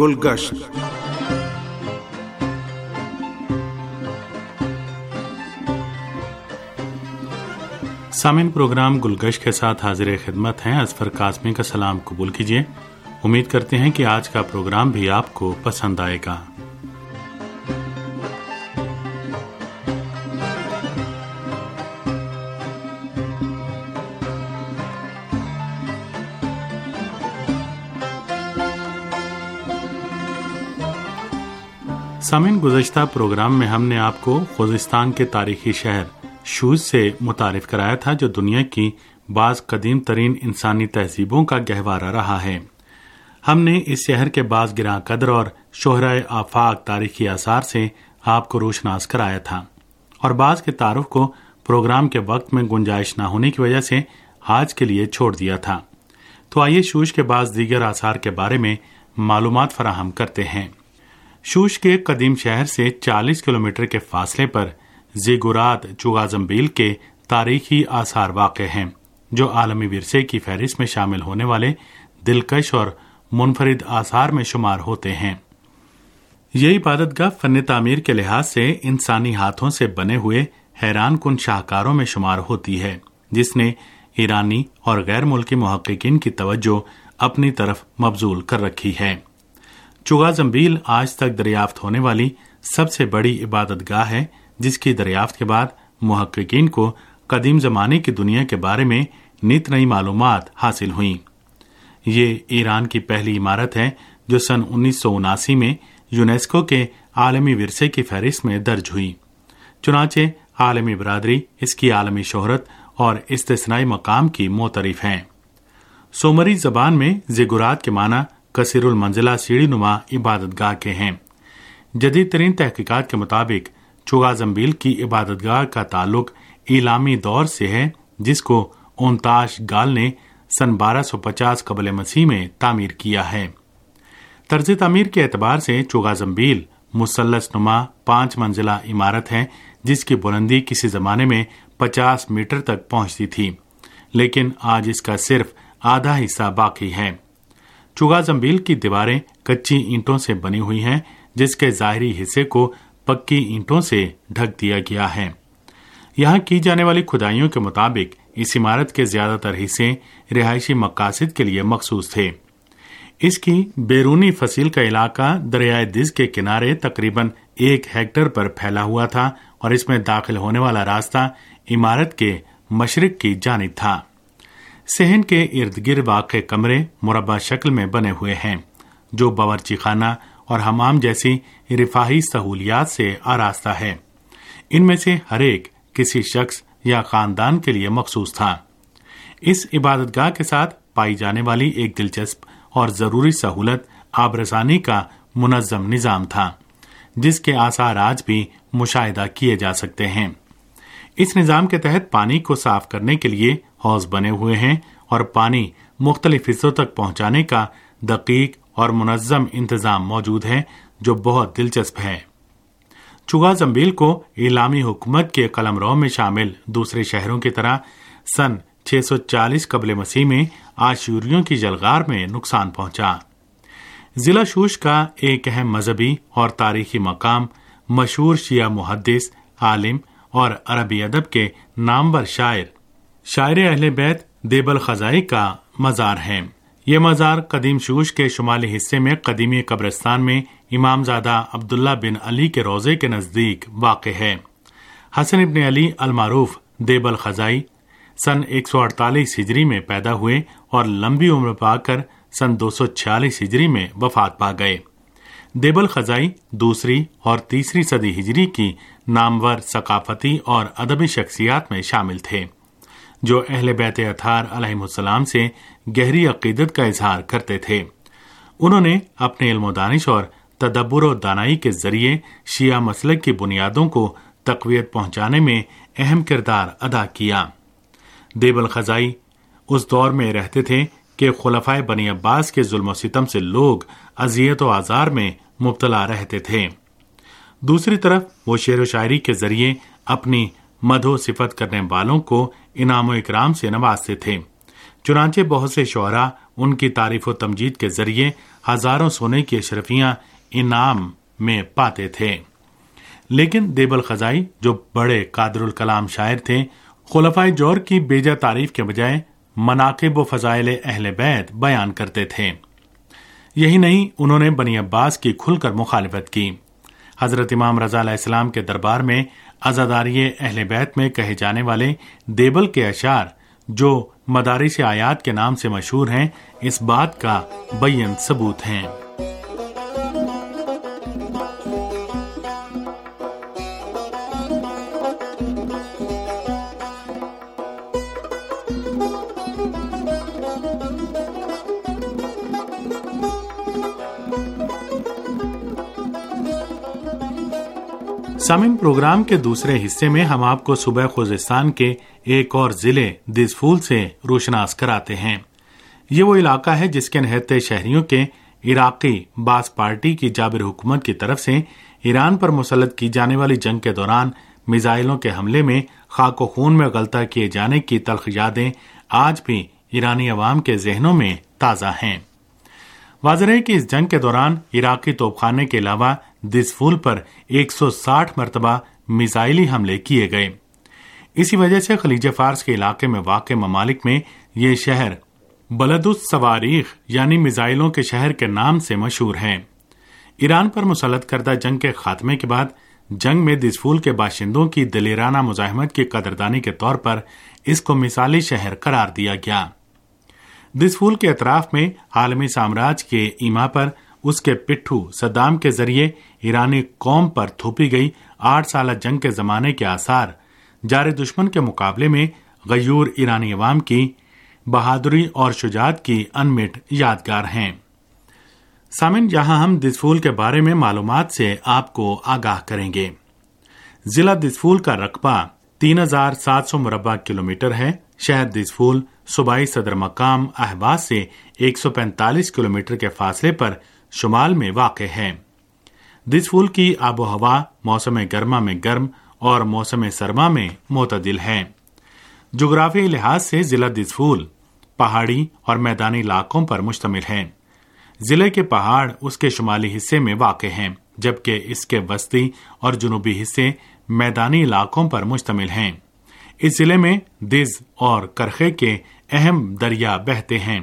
گلگشت۔ سامن پروگرام گلگش کے ساتھ حاضر خدمت ہیں۔ اسفر قاسمی کا سلام قبول کیجیے امید کرتے ہیں کہ آج کا پروگرام بھی آپ کو پسند آئے گا۔ سامن گزشتہ پروگرام میں ہم نے آپ کو خوزستان کے تاریخی شہر شوز سے متعارف کرایا تھا، جو دنیا کی بعض قدیم ترین انسانی تہذیبوں کا گہوارہ رہا ہے۔ ہم نے اس شہر کے بعض گراں قدر اور شہرۂ آفاق تاریخی آثار سے آپ کو روشناس کرایا تھا۔ اور بعض کے تعارف کو پروگرام کے وقت میں گنجائش نہ ہونے کی وجہ سے آج کے لیے چھوڑ دیا تھا۔ تو آئیے شوش کے بعض دیگر آثار کے بارے میں معلومات فراہم کرتے ہیں۔ شوش کے قدیم شہر سے چالیس کلومیٹر کے فاصلے پر زیگورات چوگازمبیل کے تاریخی آثار واقع ہیں، جو عالمی ورثے کی فہرست میں شامل ہونے والے دلکش اور منفرد آثار میں شمار ہوتے ہیں۔ یہ عبادت گاہ فن تعمیر کے لحاظ سے انسانی ہاتھوں سے بنے ہوئے حیران کن شاہکاروں میں شمار ہوتی ہے، جس نے ایرانی اور غیر ملکی محققین کی توجہ اپنی طرف مبزول کر رکھی ہے۔ چگا زمبیل آج تک دریافت ہونے والی سب سے بڑی عبادت گاہ ہے، جس کی دریافت کے بعد محققین کو قدیم زمانے کی دنیا کے بارے میں نت نئی معلومات حاصل ہوئیں۔ یہ ایران کی پہلی عمارت ہے جو سن انیس سو اناسی میں یونیسکو کے عالمی ورثے کی فہرست میں درج ہوئی۔ چنانچہ عالمی برادری اس کی عالمی شہرت اور استثنائی مقام کی موترف ہیں۔ سومری زبان میں زیگورات کے معنی کثیر المنزلہ سیڑھی نما عبادت گاہ کے ہیں۔ جدید ترین تحقیقات کے مطابق چوگا زمبیل کی عبادت گاہ کا تعلق ایلامی دور سے ہے، جس کو اونتاش گال نے سن بارہ سو پچاس قبل مسیح میں تعمیر کیا ہے۔ طرز تعمیر کے اعتبار سے چوگا زمبیل مسلس نما پانچ منزلہ عمارت ہے، جس کی بلندی کسی زمانے میں پچاس میٹر تک پہنچتی تھی، لیکن آج اس کا صرف آدھا حصہ باقی ہے۔ چوگا زمبیل کی دیواریں کچی اینٹوں سے بنی ہوئی ہیں، جس کے ظاہری حصے کو پکی اینٹوں سے ڈھک دیا گیا ہے۔ یہاں کی جانے والی کھدائیوں کے مطابق اس عمارت کے زیادہ تر حصے رہائشی مقاصد کے لیے مخصوص تھے۔ اس کی بیرونی فصیل کا علاقہ دریائے دز کے کنارے تقریباً ایک ہیکٹر پر پھیلا ہوا تھا اور اس میں داخل ہونے والا راستہ عمارت کے مشرق کی جانب تھا۔ سہن کے ارد گرد واقع کمرے مربع شکل میں بنے ہوئے ہیں، جو باورچی خانہ اور حمام جیسی رفاہی سہولیات سے آراستہ ہے۔ ان میں سے ہر ایک کسی شخص یا خاندان کے لیے مخصوص تھا۔ اس عبادت گاہ کے ساتھ پائی جانے والی ایک دلچسپ اور ضروری سہولت آبرسانی کا منظم نظام تھا، جس کے آثار آج بھی مشاہدہ کیے جا سکتے ہیں۔ اس نظام کے تحت پانی کو صاف کرنے کے لیے حوض بنے ہوئے ہیں اور پانی مختلف حصوں تک پہنچانے کا دقیق اور منظم انتظام موجود ہے جو بہت دلچسپ ہے۔ چگا زمبیل کو ایلامی حکومت کے قلم رو میں شامل دوسرے شہروں کی طرح سن 640 قبل مسیح میں آشوریوں کی جلغار میں نقصان پہنچا۔ ضلع شوش کا ایک اہم مذہبی اور تاریخی مقام، مشہور شیعہ محدث، عالم اور عربی ادب کے نامور شاعر شاعر اہل بیت دیبل خزائی کا مزار ہے۔ یہ مزار قدیم شوش کے شمالی حصے میں قدیمی قبرستان میں امام زادہ عبداللہ بن علی کے روزے کے نزدیک واقع ہے۔ حسن ابن علی المعروف دیبل خزائی سن ایک سو اڑتالیس ہجری میں پیدا ہوئے اور لمبی عمر پا کر سن دو سو چھیالیس ہجری میں وفات پا گئے۔ دیبل خزائی دوسری اور تیسری صدی ہجری کی نامور ثقافتی اور ادبی شخصیات میں شامل تھے۔ جو اہل بیت اتھار علیہ السلام سے گہری عقیدت کا اظہار کرتے تھے۔ انہوں نے اپنے علم و دانش اور تدبر و دانائی کے ذریعے شیعہ مسلک کی بنیادوں کو تقویت پہنچانے میں اہم کردار ادا کیا۔ دیب الخزائی اس دور میں رہتے تھے کہ خلفائے بنی عباس کے ظلم و ستم سے لوگ اذیت و آزار میں مبتلا رہتے تھے۔ دوسری طرف وہ شعر و شاعری کے ذریعے اپنی مدھو صفت کرنے والوں کو انعام و اکرام سے نوازتے تھے۔ چنانچہ بہت سے شعرا ان کی تعریف و تمجید کے ذریعے ہزاروں سونے کی اشرفیاں انعام میں پاتے تھے۔ لیکن دیب الخزائی جو بڑے قادر الکلام شاعر تھے خلفۂ جور کی بیجا تعریف کے بجائے مناقب و فضائل اہل بیت بیان کرتے تھے۔ یہی نہیں، انہوں نے بنی عباس کی کھل کر مخالفت کی۔ حضرت امام رضا علیہ السلام کے دربار میں ازاداری اہل بیت میں کہے جانے والے دیبل کے اشعار جو مدارس آیات کے نام سے مشہور ہیں، اس بات کا بین ثبوت ہیں۔ سامن پروگرام کے دوسرے حصے میں ہم آپ کو صبح خوزستان کے ایک اور ضلع دزفول سے روشناس کراتے ہیں۔ یہ وہ علاقہ ہے جس کے نہتے شہریوں کے عراقی باس پارٹی کی جابر حکومت کی طرف سے ایران پر مسلط کی جانے والی جنگ کے دوران میزائلوں کے حملے میں خاک و خون میں غلطہ کیے جانے کی تلخ یادیں آج بھی ایرانی عوام کے ذہنوں میں تازہ ہیں۔ واضح ہے کہ اس جنگ کے دوران عراقی توپخانے کے علاوہ دسفول پر ایک سو ساٹھ مرتبہ میزائلی حملے کیے گئے۔ اسی وجہ سے خلیج فارس کے علاقے میں واقع ممالک میں یہ شہر بلد السواریخ یعنی میزائلوں کے شہر کے نام سے مشہور ہے ایران پر مسلط کردہ جنگ کے خاتمے کے بعد جنگ میں دسفول کے باشندوں کی دلیرانہ مزاحمت کی قدردانی کے طور پر اس کو مثالی شہر قرار دیا گیا۔ دسفول کے اطراف میں عالمی سامراج کے ایما پر اس کے پٹھو صدام کے ذریعے ایرانی قوم پر تھوپی گئی آٹھ سالہ جنگ کے زمانے کے آثار۔ جار دشمن کے مقابلے میں غیور ایرانی عوام کی بہادری اور شجاعت کی انمٹ یادگار ہیں۔ سامن جہاں ہم دسفول کے بارے میں معلومات سے آپ کو آگاہ کریں گے۔ ضلع دسفول کا رقبہ تین ہزار سات سو مربع کلومیٹر ہے۔ شہر دسفول صوبائی صدر مقام احباز سے ایک سو پینتالیس کلومیٹر کے فاصلے پر شمال میں واقع ہے دس پھول کی آب و ہوا موسم گرما میں گرم اور موسم سرما میں معتدل ہے جغرافی لحاظ سے ضلع دس پھول پہاڑی اور میدانی علاقوں پر مشتمل ہے ضلع کے پہاڑ اس کے شمالی حصے میں واقع ہیں، جبکہ اس کے وسطی اور جنوبی حصے میدانی علاقوں پر مشتمل ہیں۔ اس ضلع میں دز اور کرخے کے اہم دریا بہتے ہیں۔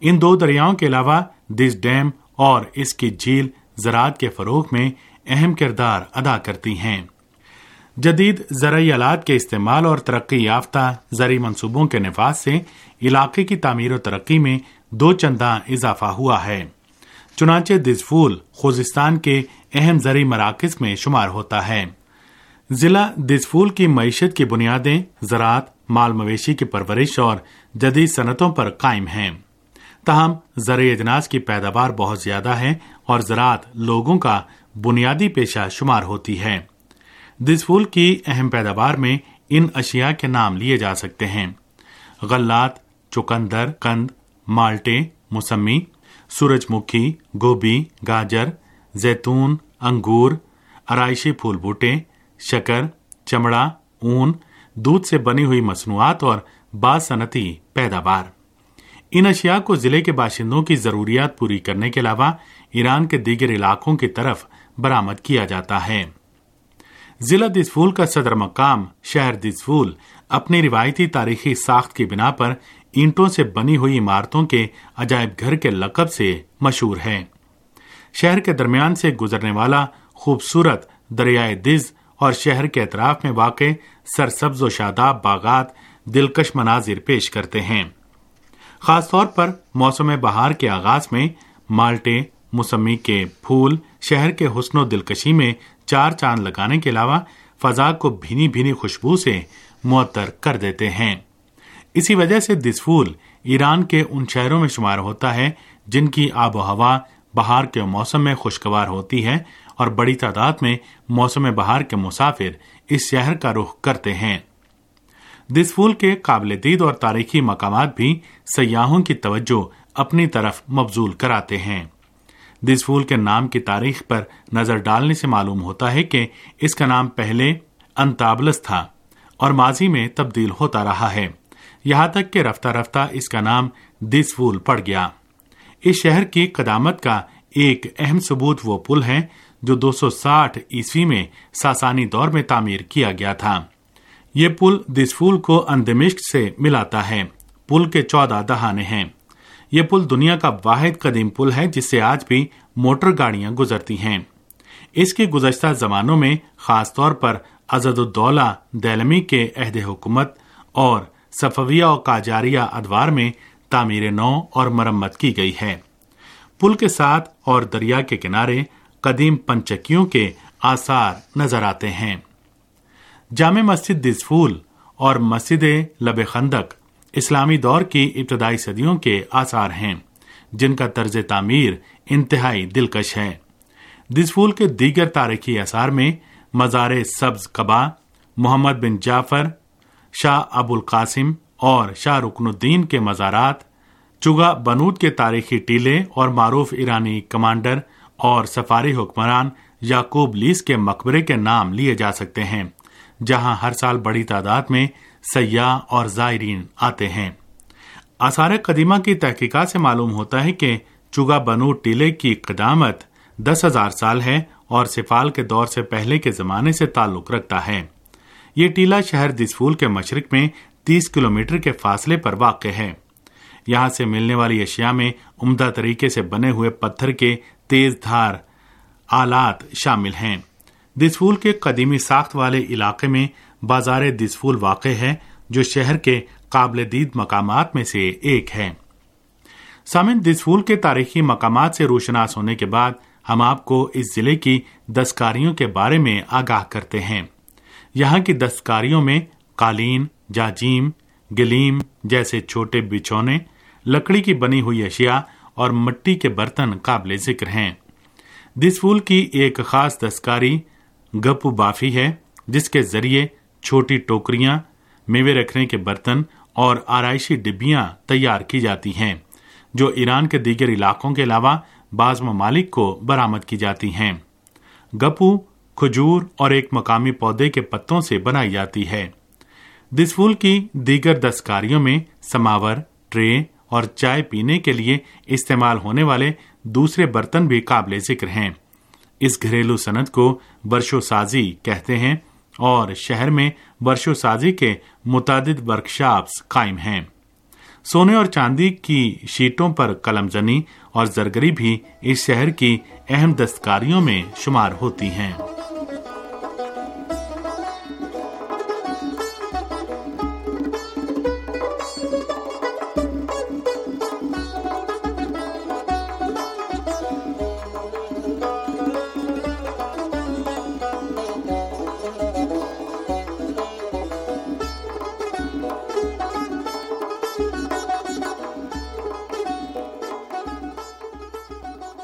ان دو دریاؤں کے علاوہ دز ڈیم اور اس کی جھیل زراعت کے فروغ میں اہم کردار ادا کرتی ہیں۔ جدید زرعی آلات کے استعمال اور ترقی یافتہ زرعی منصوبوں کے نفاذ سے علاقے کی تعمیر و ترقی میں دو چندہ اضافہ ہوا ہے۔ چنانچہ دزفول خوزستان کے اہم زرعی مراکز میں شمار ہوتا ہے۔ ضلع دزفول کی معیشت کی بنیادیں زراعت، مال مویشی کی پرورش اور جدید صنعتوں پر قائم ہیں۔ تاہم، زرعی اجناس کی پیداوار بہت زیادہ ہے اور زراعت لوگوں کا بنیادی پیشہ شمار ہوتی ہے۔ دس پھول کی اہم پیداوار میں ان اشیاء کے نام لیے جا سکتے ہیں۔ غلات، چکندر کند مالٹے، موسمی سورج مکھی گوبھی گاجر، زیتون، انگور ارائشی پھول بوٹے، شکر، چمڑا، اون، دودھ سے بنی ہوئی مصنوعات اور باصنتی پیداوار۔ ان اشیاء کو ضلع کے باشندوں کی ضروریات پوری کرنے کے علاوہ ایران کے دیگر علاقوں کی طرف برامد کیا جاتا ہے۔ ضلع دسفول کا صدر مقام، شہر دسفول، اپنی روایتی تاریخی ساخت کی بنا پر اینٹوں سے بنی ہوئی عمارتوں کے عجائب گھر کے لقب سے مشہور ہے شہر کے درمیان سے گزرنے والا خوبصورت دریائے دز اور شہر کے اطراف میں واقع سرسبز و شاداب باغات دلکش مناظر پیش کرتے ہیں۔ خاص طور پر موسم بہار کے آغاز میں مالٹے، موسمی کے پھول، شہر کے حسن و دلکشی میں چار چاند لگانے کے علاوہ فضا کو بھینی بھینی خوشبو سے معطر کر دیتے ہیں۔ اسی وجہ سے دس پھول ایران کے ان شہروں میں شمار ہوتا ہے جن کی آب و ہوا بہار کے موسم میں خوشگوار ہوتی ہے اور بڑی تعداد میں موسم بہار کے مسافر اس شہر کا رخ کرتے ہیں۔ دس پھول کے قابل دید اور تاریخی مقامات بھی سیاحوں کی توجہ اپنی طرف مبزول کراتے ہیں۔ دس پھول کے نام کی تاریخ پر نظر ڈالنے سے معلوم ہوتا ہے کہ اس کا نام پہلے انتابلس تھا اور ماضی میں تبدیل ہوتا رہا ہے۔ یہاں تک کہ رفتہ رفتہ اس کا نام دس دسفول پڑ گیا۔ اس شہر کی قدامت کا ایک اہم ثبوت وہ پل ہے جو دو سو ساٹھ عیسوی میں ساسانی دور میں تعمیر کیا گیا تھا۔ یہ پل دسفول کو اندمشق سے ملاتا ہے۔ پل کے چودہ دہانے ہیں۔ یہ پل دنیا کا واحد قدیم پل ہے، جس سے آج بھی موٹر گاڑیاں گزرتی ہیں۔ اس کی گزشتہ زمانوں میں خاص طور پر ازد الدولہ، دیلمی کے عہد حکومت اور صفویہ و کاجاریہ ادوار میں تعمیر نو اور مرمت کی گئی ہے۔ پل کے ساتھ اور دریا کے کنارے قدیم پنچکیوں کے آثار نظر آتے ہیں۔ جامع مسجد دسفول اور مسجد لب خندق اسلامی دور کی ابتدائی صدیوں کے آثار ہیں، جن کا طرز تعمیر انتہائی دلکش ہے۔ دسفول کے دیگر تاریخی اثار میں مزار سبز قبا محمد بن جعفر، شاہ ابو القاسم اور شاہ رکن الدین کے مزارات چگا بنود کے تاریخی ٹیلے اور معروف ایرانی کمانڈر اور سفاری حکمران یعقوب لیس کے مقبرے کے نام لیے جا سکتے ہیں۔ جہاں ہر سال بڑی تعداد میں سیاح اور زائرین آتے ہیں۔ آثار قدیمہ کی تحقیقات سے معلوم ہوتا ہے کہ چگا بنو ٹیلے کی قدامت دس ہزار سال ہے اور سفال کے دور سے پہلے کے زمانے سے تعلق رکھتا ہے۔ یہ ٹیلا شہر دسفول کے مشرق میں تیس کلومیٹر کے فاصلے پر واقع ہے۔ یہاں سے ملنے والی اشیاء میں عمدہ طریقے سے بنے ہوئے پتھر کے تیز دھار آلات شامل ہیں۔ دسفول کے قدیمی ساخت والے علاقے میں بازار دسفول واقع ہے، جو شہر کے قابل دید مقامات میں سے ایک ہے۔ سامن دسفول کے تاریخی مقامات سے روشناس ہونے کے بعد ہم آپ کو اس ضلع کی دستکاریوں کے بارے میں آگاہ کرتے ہیں۔ یہاں کی دستکاریوں میں قالین، جاجیم، گلیم جیسے چھوٹے بچونے لکڑی کی بنی ہوئی اشیاء اور مٹی کے برتن قابل ذکر ہیں۔ دس پھول کی ایک خاص دستکاری گپ بافی ہے، جس کے ذریعے چھوٹی ٹوکریاں، میوے رکھنے کے برتن اور آرائشی ڈبیاں تیار کی جاتی ہیں، جو ایران کے دیگر علاقوں کے علاوہ بعض ممالک کو برامد کی جاتی ہیں۔ گپو کھجور اور ایک مقامی پودے کے پتوں سے بنائی جاتی ہے۔ دس پھول کی دیگر دستکاریوں میں سماور، ٹرے اور چائے پینے کے لیے استعمال ہونے والے دوسرے برتن بھی قابل ذکر ہیں۔ اس گھریلو صنعت کو برشو سازی کہتے ہیں اور شہر میں برشو سازی کے متعدد ورکشاپس قائم ہیں۔ سونے اور چاندی کی شیٹوں پر قلم زنی اور زرگری بھی اس شہر کی اہم دستکاریوں میں شمار ہوتی ہیں۔